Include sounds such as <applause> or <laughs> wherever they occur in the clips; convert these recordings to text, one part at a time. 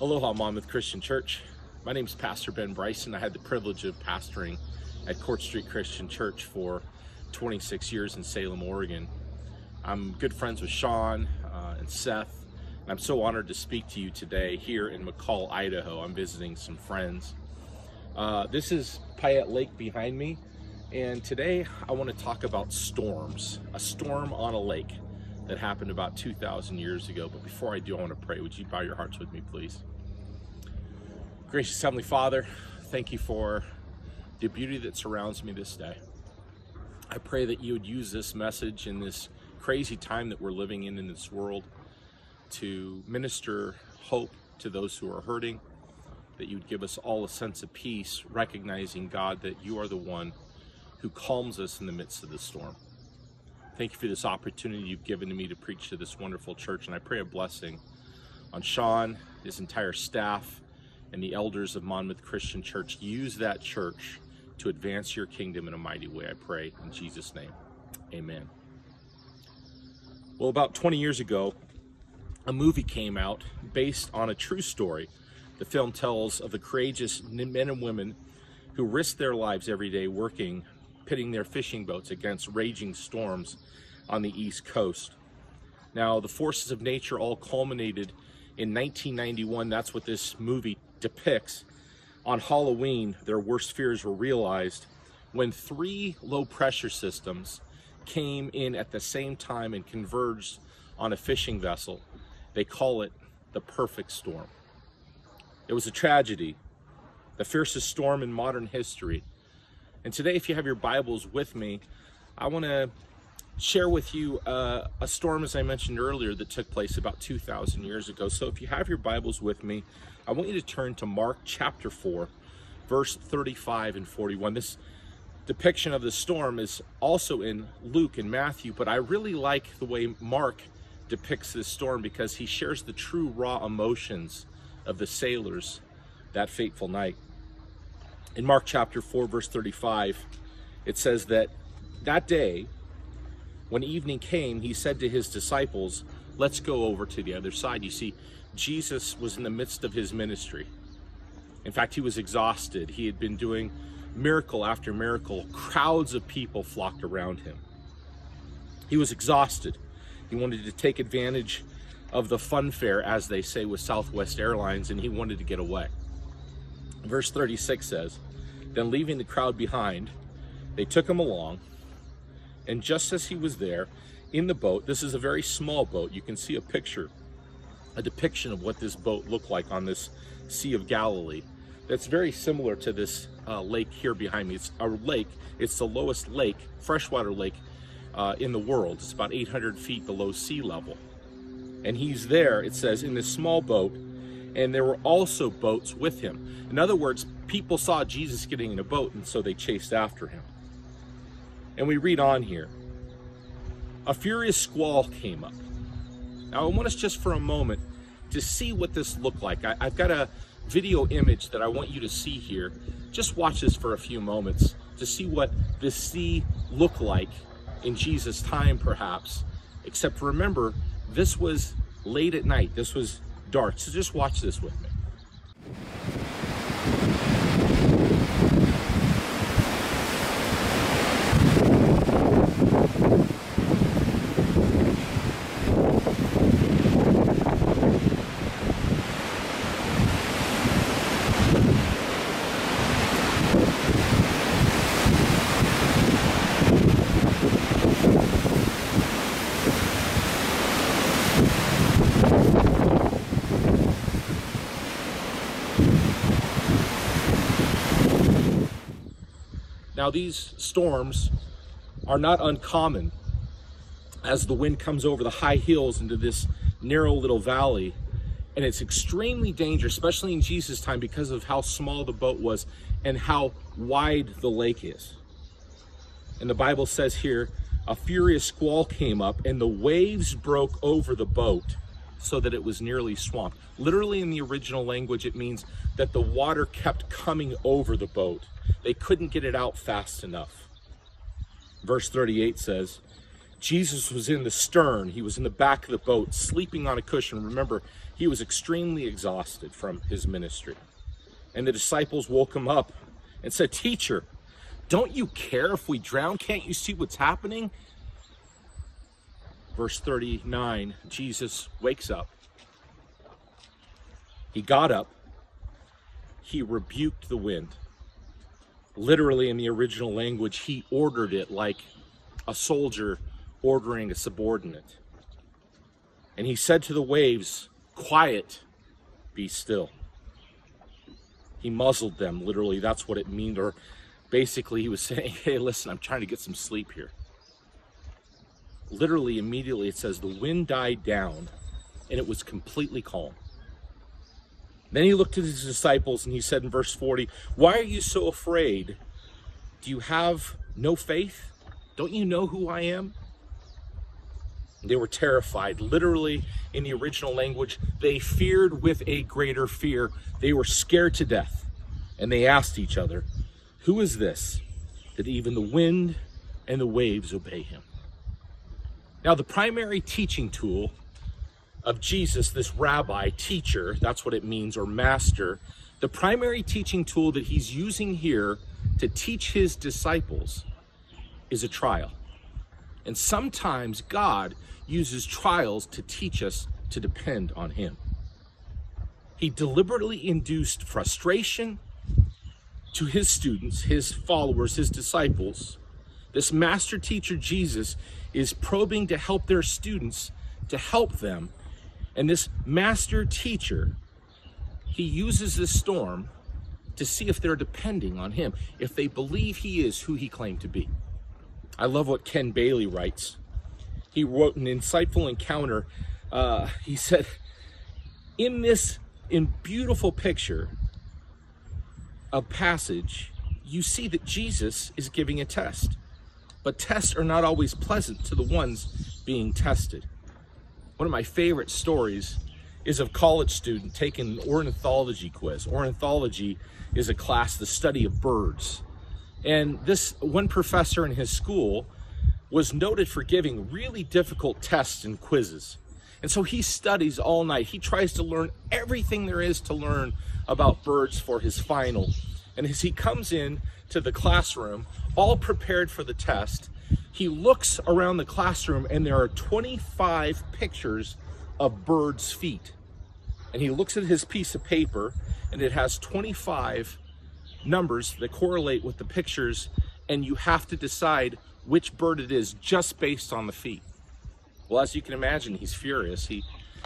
Aloha, Monmouth Christian Church. My name is Pastor Ben Bryson. I had the privilege of pastoring at Court Street Christian Church for 26 years in Salem, Oregon. I'm good friends with Sean uh, and Seth, and I'm so honored to speak to you today here in McCall, Idaho. I'm visiting some friends. Uh, this is Payette Lake behind me, and today I want to talk about storms, a storm on a lake that happened about 2,000 years ago. But before I do, I want to pray. Would you bow your hearts with me, please? Gracious Heavenly Father, thank you for the beauty that surrounds me this day. I pray that you would use this message in this crazy time that we're living in in this world to minister hope to those who are hurting, that you would give us all a sense of peace, recognizing, God, that you are the one who calms us in the midst of the storm. Thank you for this opportunity you've given to me to preach to this wonderful church. And I pray a blessing on Sean, his entire staff, and the elders of Monmouth Christian Church. Use that church to advance your kingdom in a mighty way, I pray. In Jesus' name, amen. Well, about 20 years ago, a movie came out based on a true story. The film tells of the courageous men and women who risk their lives every day working pitting their fishing boats against raging storms on the East Coast. Now, the forces of nature all culminated in 1991. That's what this movie depicts. On Halloween, their worst fears were realized when three low pressure systems came in at the same time and converged on a fishing vessel. They call it the perfect storm. It was a tragedy, the fiercest storm in modern history. And today, if you have your Bibles with me, I want to share with you uh, a storm, as I mentioned earlier, that took place about 2,000 years ago. So if you have your Bibles with me, I want you to turn to Mark chapter 4, verse 35 and 41. This depiction of the storm is also in Luke and Matthew, but I really like the way Mark depicts this storm because he shares the true raw emotions of the sailors that fateful night in Mark chapter 4, verse 35, it says that that day, when evening came, he said to his disciples, Let's go over to the other side. You see, Jesus was in the midst of his ministry. In fact, he was exhausted. He had been doing miracle after miracle. Crowds of people flocked around him. He was exhausted. He wanted to take advantage of the fun fare, as they say with Southwest Airlines, and he wanted to get away. Verse 36 says, then, leaving the crowd behind, they took him along. And just as he was there in the boat, this is a very small boat. You can see a picture, a depiction of what this boat looked like on this Sea of Galilee. That's very similar to this uh, lake here behind me. It's a lake, it's the lowest lake, freshwater lake uh, in the world. It's about 800 feet below sea level. And he's there, it says, in this small boat and there were also boats with him. In other words, people saw Jesus getting in a boat, and so they chased after him. And we read on here a furious squall came up. Now, I want us just for a moment to see what this looked like. I, have got a video image that I want you to see here. Just watch this for a few moments to see what the sea looked like in Jesus' time, perhaps. Except remember, this was late at night. This was dark. So just watch this with me. Now, these storms are not uncommon as the wind comes over the high hills into this narrow little valley. And it's extremely dangerous, especially in Jesus' time, because of how small the boat was and how wide the lake is. And the Bible says here, a furious squall came up and the waves broke over the boat so that it was nearly swamped. Literally, in the original language, it means that the water kept coming over the boat. They couldn't get it out fast enough. Verse 38 says, Jesus was in the stern, he was in the back of the boat, sleeping on a cushion. Remember, he was extremely exhausted from his ministry. And the disciples woke him up and said, Teacher, don't you care if we drown? Can't you see what's happening? Verse 39 Jesus wakes up. He got up. He rebuked the wind. Literally, in the original language, he ordered it like a soldier ordering a subordinate. And he said to the waves, Quiet, be still. He muzzled them, literally, that's what it means. Or basically, he was <laughs> saying, Hey, listen, I'm trying to get some sleep here. Literally, immediately, it says the wind died down and it was completely calm. Then he looked at his disciples and he said in verse 40, Why are you so afraid? Do you have no faith? Don't you know who I am? They were terrified. Literally, in the original language, they feared with a greater fear. They were scared to death. And they asked each other, Who is this that even the wind and the waves obey him? Now, the primary teaching tool of Jesus, this rabbi, teacher, that's what it means, or master, the primary teaching tool that he's using here to teach his disciples is a trial. And sometimes God uses trials to teach us to depend on Him. He deliberately induced frustration to his students, his followers, his disciples. This master teacher, Jesus, is probing to help their students to help them. And this master teacher, he uses this storm to see if they're depending on him, if they believe he is who he claimed to be. I love what Ken Bailey writes. He wrote an insightful encounter. Uh, he said, in this in beautiful picture of passage, you see that Jesus is giving a test. But tests are not always pleasant to the ones being tested. One of my favorite stories is of a college student taking an ornithology quiz. Ornithology is a class, the study of birds. And this one professor in his school was noted for giving really difficult tests and quizzes. And so he studies all night. He tries to learn everything there is to learn about birds for his final. And as he comes in to the classroom, all prepared for the test, he looks around the classroom and there are 25 pictures of birds' feet. And he looks at his piece of paper and it has 25 numbers that correlate with the pictures, and you have to decide which bird it is just based on the feet. Well, as you can imagine, he's furious. He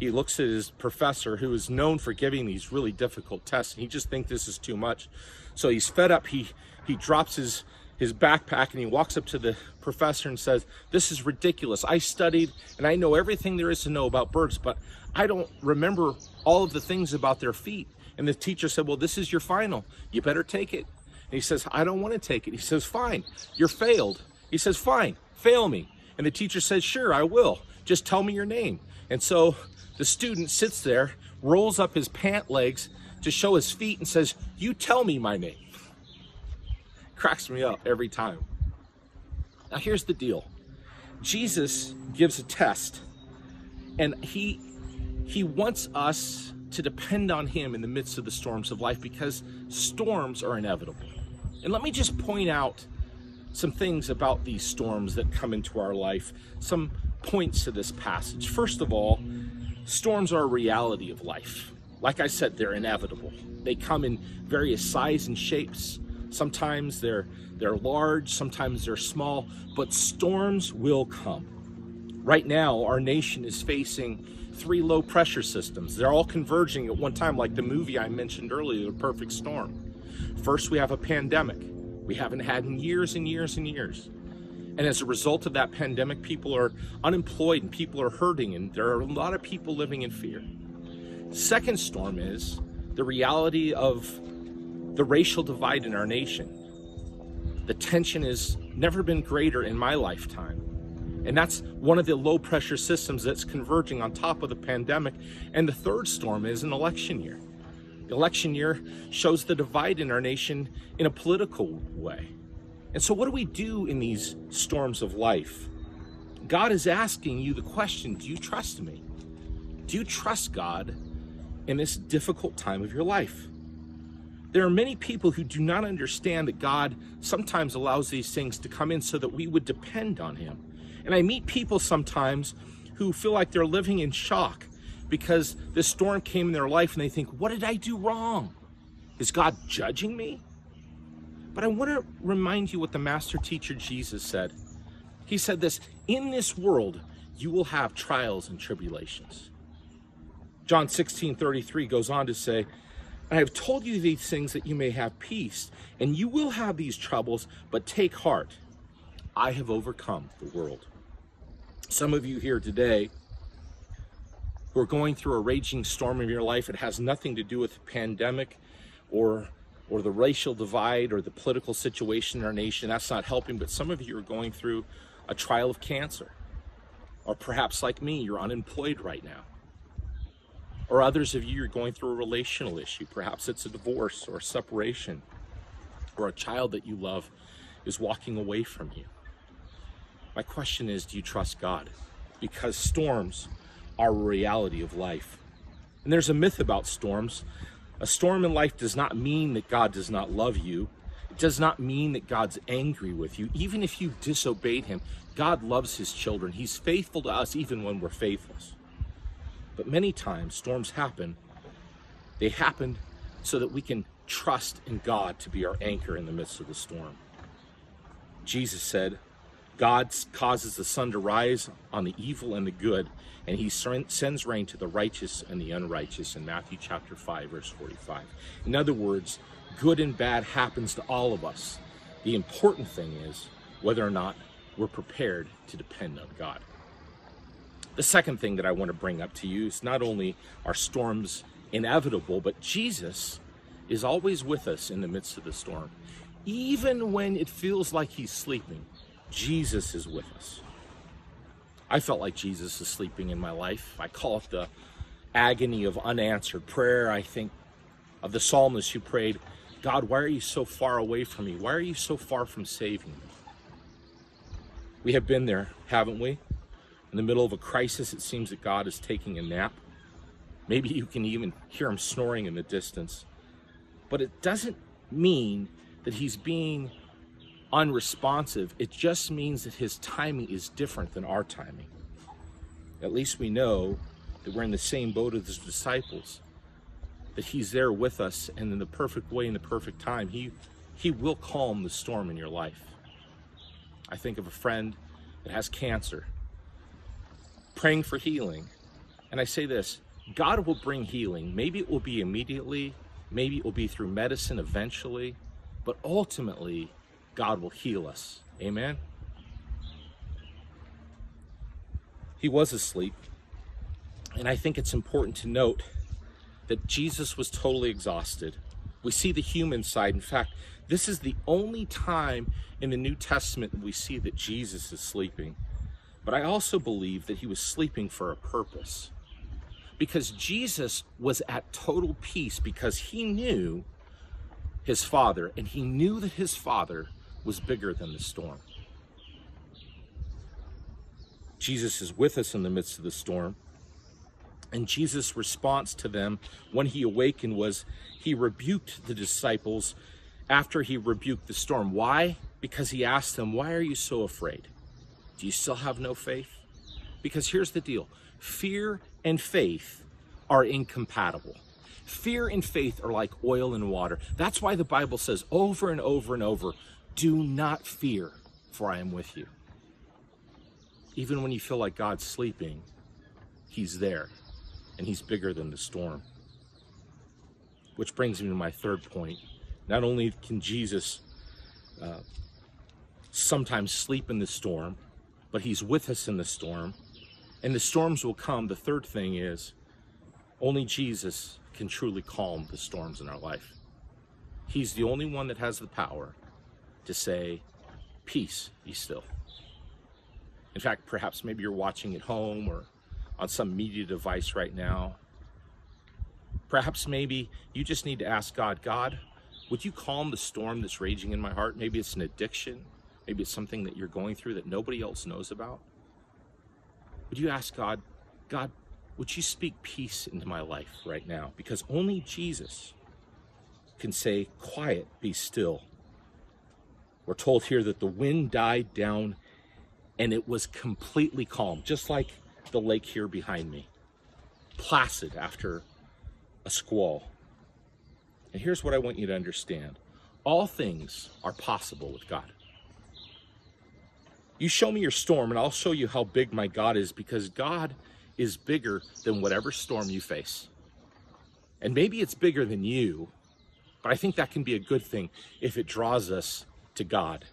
he looks at his professor, who is known for giving these really difficult tests, and he just thinks this is too much. So he's fed up. He he drops his his backpack and he walks up to the professor and says, "This is ridiculous. I studied and I know everything there is to know about birds, but I don't remember all of the things about their feet." And the teacher said, Well, this is your final. You better take it. And he says, I don't want to take it. He says, Fine, you're failed. He says, Fine, fail me. And the teacher says, Sure, I will. Just tell me your name. And so the student sits there, rolls up his pant legs to show his feet, and says, You tell me my name. Cracks me up every time. Now, here's the deal Jesus gives a test, and he he wants us to depend on Him in the midst of the storms of life because storms are inevitable. And let me just point out some things about these storms that come into our life, some points to this passage. First of all, storms are a reality of life. Like I said, they're inevitable. They come in various size and shapes. Sometimes they're they're large, sometimes they're small, but storms will come. Right now, our nation is facing three low pressure systems. They're all converging at one time, like the movie I mentioned earlier, The Perfect Storm. First, we have a pandemic we haven't had in years and years and years. And as a result of that pandemic, people are unemployed and people are hurting, and there are a lot of people living in fear. Second storm is the reality of the racial divide in our nation. The tension has never been greater in my lifetime. And that's one of the low pressure systems that's converging on top of the pandemic. And the third storm is an election year. The election year shows the divide in our nation in a political way. And so, what do we do in these storms of life? God is asking you the question Do you trust me? Do you trust God in this difficult time of your life? There are many people who do not understand that God sometimes allows these things to come in so that we would depend on Him. And I meet people sometimes who feel like they're living in shock because this storm came in their life and they think, What did I do wrong? Is God judging me? But I want to remind you what the master teacher Jesus said. He said this In this world, you will have trials and tribulations. John 16 33 goes on to say, I have told you these things that you may have peace, and you will have these troubles, but take heart. I have overcome the world. Some of you here today who are going through a raging storm in your life, it has nothing to do with the pandemic or or the racial divide or the political situation in our nation. That's not helping, but some of you are going through a trial of cancer. Or perhaps like me, you're unemployed right now. Or others of you you're going through a relational issue. Perhaps it's a divorce or a separation, or a child that you love is walking away from you. My question is do you trust God? Because storms are a reality of life. And there's a myth about storms. A storm in life does not mean that God does not love you. It does not mean that God's angry with you. Even if you disobeyed him, God loves his children. He's faithful to us even when we're faithless. But many times storms happen. They happen so that we can trust in God to be our anchor in the midst of the storm. Jesus said, God causes the sun to rise on the evil and the good, and he sends rain to the righteous and the unrighteous in Matthew chapter 5 verse 45. In other words, good and bad happens to all of us. The important thing is whether or not we're prepared to depend on God. The second thing that I want to bring up to you is not only are storms inevitable, but Jesus is always with us in the midst of the storm. Even when it feels like he's sleeping, Jesus is with us. I felt like Jesus is sleeping in my life. I call it the agony of unanswered prayer. I think of the psalmist who prayed, God, why are you so far away from me? Why are you so far from saving me? We have been there, haven't we? In the middle of a crisis, it seems that God is taking a nap. Maybe you can even hear him snoring in the distance. But it doesn't mean that he's being unresponsive, it just means that his timing is different than our timing. At least we know that we're in the same boat as the disciples, that he's there with us and in the perfect way, in the perfect time. He, he will calm the storm in your life. I think of a friend that has cancer, praying for healing. And I say this God will bring healing. Maybe it will be immediately, maybe it will be through medicine eventually, but ultimately, God will heal us. Amen. He was asleep. And I think it's important to note that Jesus was totally exhausted. We see the human side. In fact, this is the only time in the New Testament that we see that Jesus is sleeping. But I also believe that he was sleeping for a purpose. Because Jesus was at total peace because he knew his Father, and he knew that his Father was bigger than the storm. Jesus is with us in the midst of the storm. And Jesus' response to them when he awakened was he rebuked the disciples after he rebuked the storm. Why? Because he asked them, Why are you so afraid? Do you still have no faith? Because here's the deal fear and faith are incompatible. Fear and faith are like oil and water. That's why the Bible says over and over and over do not fear, for I am with you. Even when you feel like God's sleeping, He's there, and He's bigger than the storm. Which brings me to my third point. Not only can Jesus uh, sometimes sleep in the storm, but He's with us in the storm. And the storms will come. The third thing is only Jesus can truly calm the storms in our life. He's the only one that has the power to say, Peace, be still. In fact, perhaps maybe you're watching at home or on some media device right now. Perhaps maybe you just need to ask God, God, would you calm the storm that's raging in my heart? Maybe it's an addiction. Maybe it's something that you're going through that nobody else knows about. Would you ask God, God, would you speak peace into my life right now? Because only Jesus can say, Quiet, be still. We're told here that the wind died down and it was completely calm, just like the lake here behind me, placid after a squall. And here's what I want you to understand all things are possible with God. You show me your storm, and I'll show you how big my God is because God is bigger than whatever storm you face. And maybe it's bigger than you, but I think that can be a good thing if it draws us to God.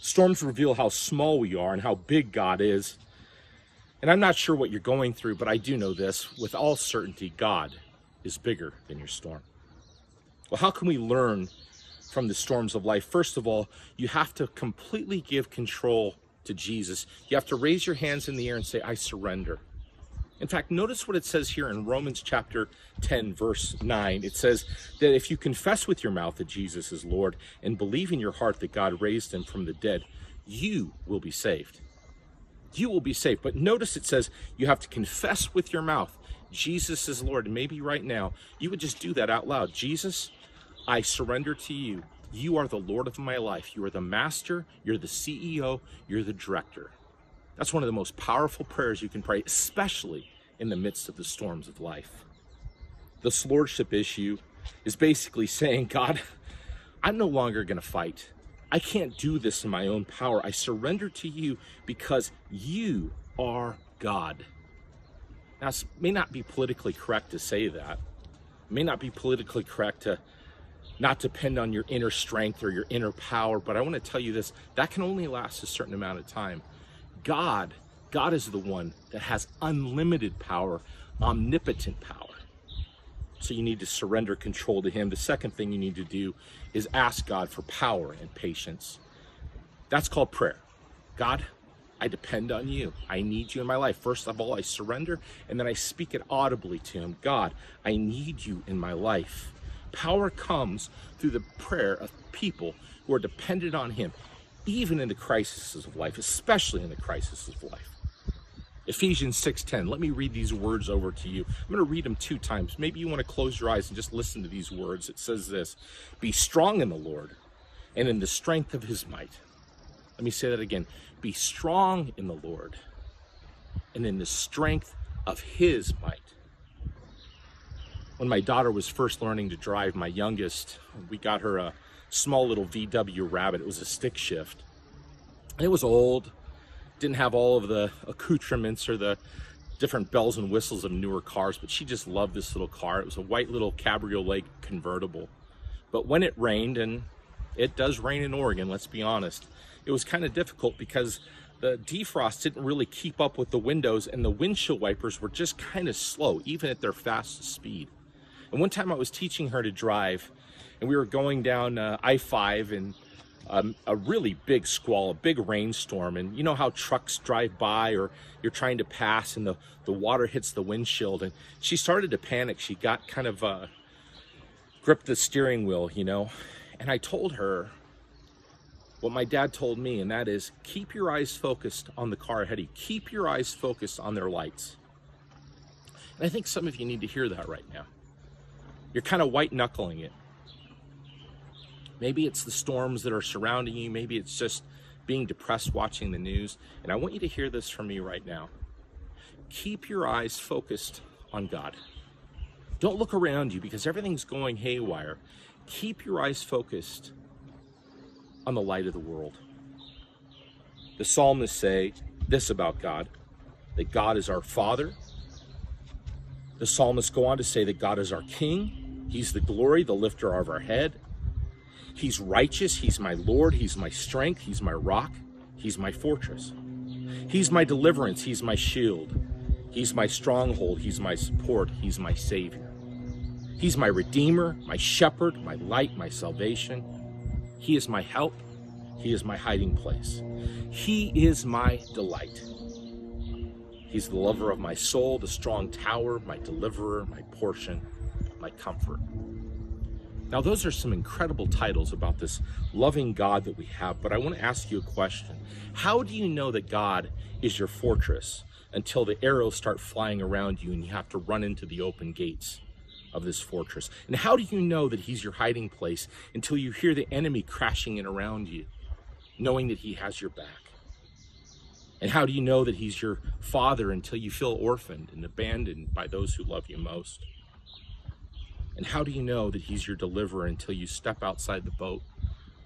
Storms reveal how small we are and how big God is. And I'm not sure what you're going through, but I do know this with all certainty God is bigger than your storm. Well, how can we learn from the storms of life? First of all, you have to completely give control to Jesus. You have to raise your hands in the air and say, I surrender. In fact, notice what it says here in Romans chapter 10, verse 9. It says that if you confess with your mouth that Jesus is Lord and believe in your heart that God raised him from the dead, you will be saved. You will be saved. But notice it says you have to confess with your mouth Jesus is Lord. Maybe right now you would just do that out loud. Jesus, I surrender to you. You are the Lord of my life. You are the master, you're the CEO, you're the director. That's one of the most powerful prayers you can pray, especially in the midst of the storms of life. This lordship issue is basically saying, God, I'm no longer going to fight. I can't do this in my own power. I surrender to you because you are God. Now, it may not be politically correct to say that. It may not be politically correct to not depend on your inner strength or your inner power, but I want to tell you this that can only last a certain amount of time. God God is the one that has unlimited power, omnipotent power. So you need to surrender control to Him. The second thing you need to do is ask God for power and patience. That's called prayer. God, I depend on you. I need you in my life. First of all, I surrender and then I speak it audibly to Him. God, I need you in my life. Power comes through the prayer of people who are dependent on Him, even in the crises of life, especially in the crisis of life. Ephesians 6:10. Let me read these words over to you. I'm going to read them two times. Maybe you want to close your eyes and just listen to these words. It says this: Be strong in the Lord and in the strength of his might. Let me say that again. Be strong in the Lord and in the strength of his might. When my daughter was first learning to drive, my youngest, we got her a small little VW Rabbit. It was a stick shift. It was old didn't have all of the accoutrements or the different bells and whistles of newer cars, but she just loved this little car. It was a white little cabriolet convertible. But when it rained, and it does rain in Oregon, let's be honest, it was kind of difficult because the defrost didn't really keep up with the windows and the windshield wipers were just kind of slow, even at their fastest speed. And one time I was teaching her to drive and we were going down uh, I-5 and um, a really big squall, a big rainstorm. And you know how trucks drive by or you're trying to pass and the, the water hits the windshield. And she started to panic. She got kind of uh, gripped the steering wheel, you know. And I told her what my dad told me, and that is keep your eyes focused on the car ahead of you. Keep your eyes focused on their lights. And I think some of you need to hear that right now. You're kind of white knuckling it. Maybe it's the storms that are surrounding you. Maybe it's just being depressed watching the news. And I want you to hear this from me right now. Keep your eyes focused on God. Don't look around you because everything's going haywire. Keep your eyes focused on the light of the world. The psalmists say this about God that God is our Father. The psalmists go on to say that God is our King. He's the glory, the lifter of our head. He's righteous. He's my Lord. He's my strength. He's my rock. He's my fortress. He's my deliverance. He's my shield. He's my stronghold. He's my support. He's my Savior. He's my Redeemer, my shepherd, my light, my salvation. He is my help. He is my hiding place. He is my delight. He's the lover of my soul, the strong tower, my deliverer, my portion, my comfort. Now, those are some incredible titles about this loving God that we have, but I want to ask you a question. How do you know that God is your fortress? until the arrows start flying around you and you have to run into the open gates of this fortress. And how do you know that he's your hiding place until you hear the enemy crashing in around you, knowing that he has your back? And how do you know that he's your father until you feel orphaned and abandoned by those who love you most? And how do you know that he's your deliverer until you step outside the boat,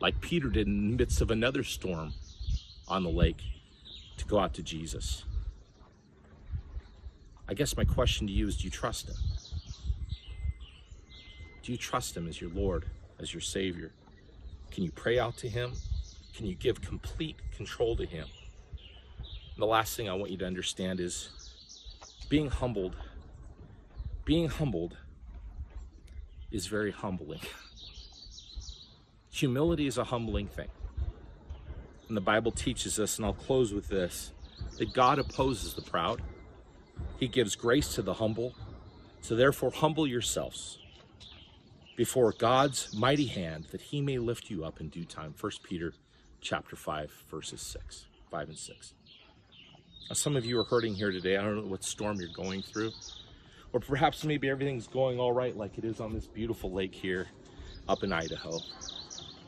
like Peter did in the midst of another storm on the lake, to go out to Jesus? I guess my question to you is do you trust him? Do you trust him as your Lord, as your Savior? Can you pray out to him? Can you give complete control to him? And the last thing I want you to understand is being humbled. Being humbled is very humbling. Humility is a humbling thing. And the Bible teaches us, and I'll close with this, that God opposes the proud. He gives grace to the humble. So therefore, humble yourselves before God's mighty hand that he may lift you up in due time. 1 Peter chapter 5, verses 6, 5 and 6. Now, some of you are hurting here today. I don't know what storm you're going through. Or perhaps maybe everything's going all right like it is on this beautiful lake here up in Idaho.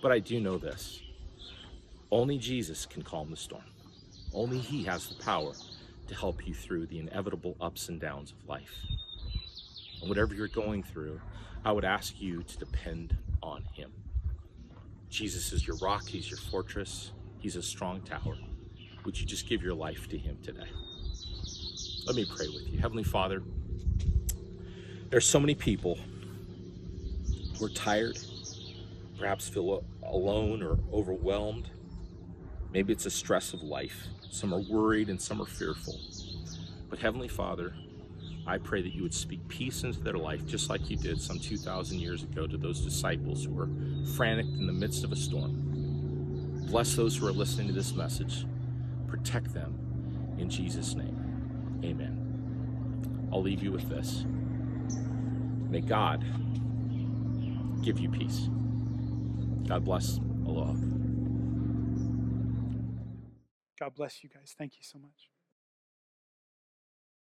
But I do know this. Only Jesus can calm the storm. Only he has the power to help you through the inevitable ups and downs of life. And whatever you're going through, I would ask you to depend on him. Jesus is your rock, he's your fortress, he's a strong tower. Would you just give your life to him today? Let me pray with you. Heavenly Father, there's so many people who are tired, perhaps feel alone or overwhelmed. Maybe it's a stress of life. Some are worried and some are fearful. But Heavenly Father, I pray that you would speak peace into their life, just like you did some 2,000 years ago to those disciples who were frantic in the midst of a storm. Bless those who are listening to this message. Protect them in Jesus' name. Amen. I'll leave you with this. May God give you peace. God bless. Aloha. God bless you guys. Thank you so much.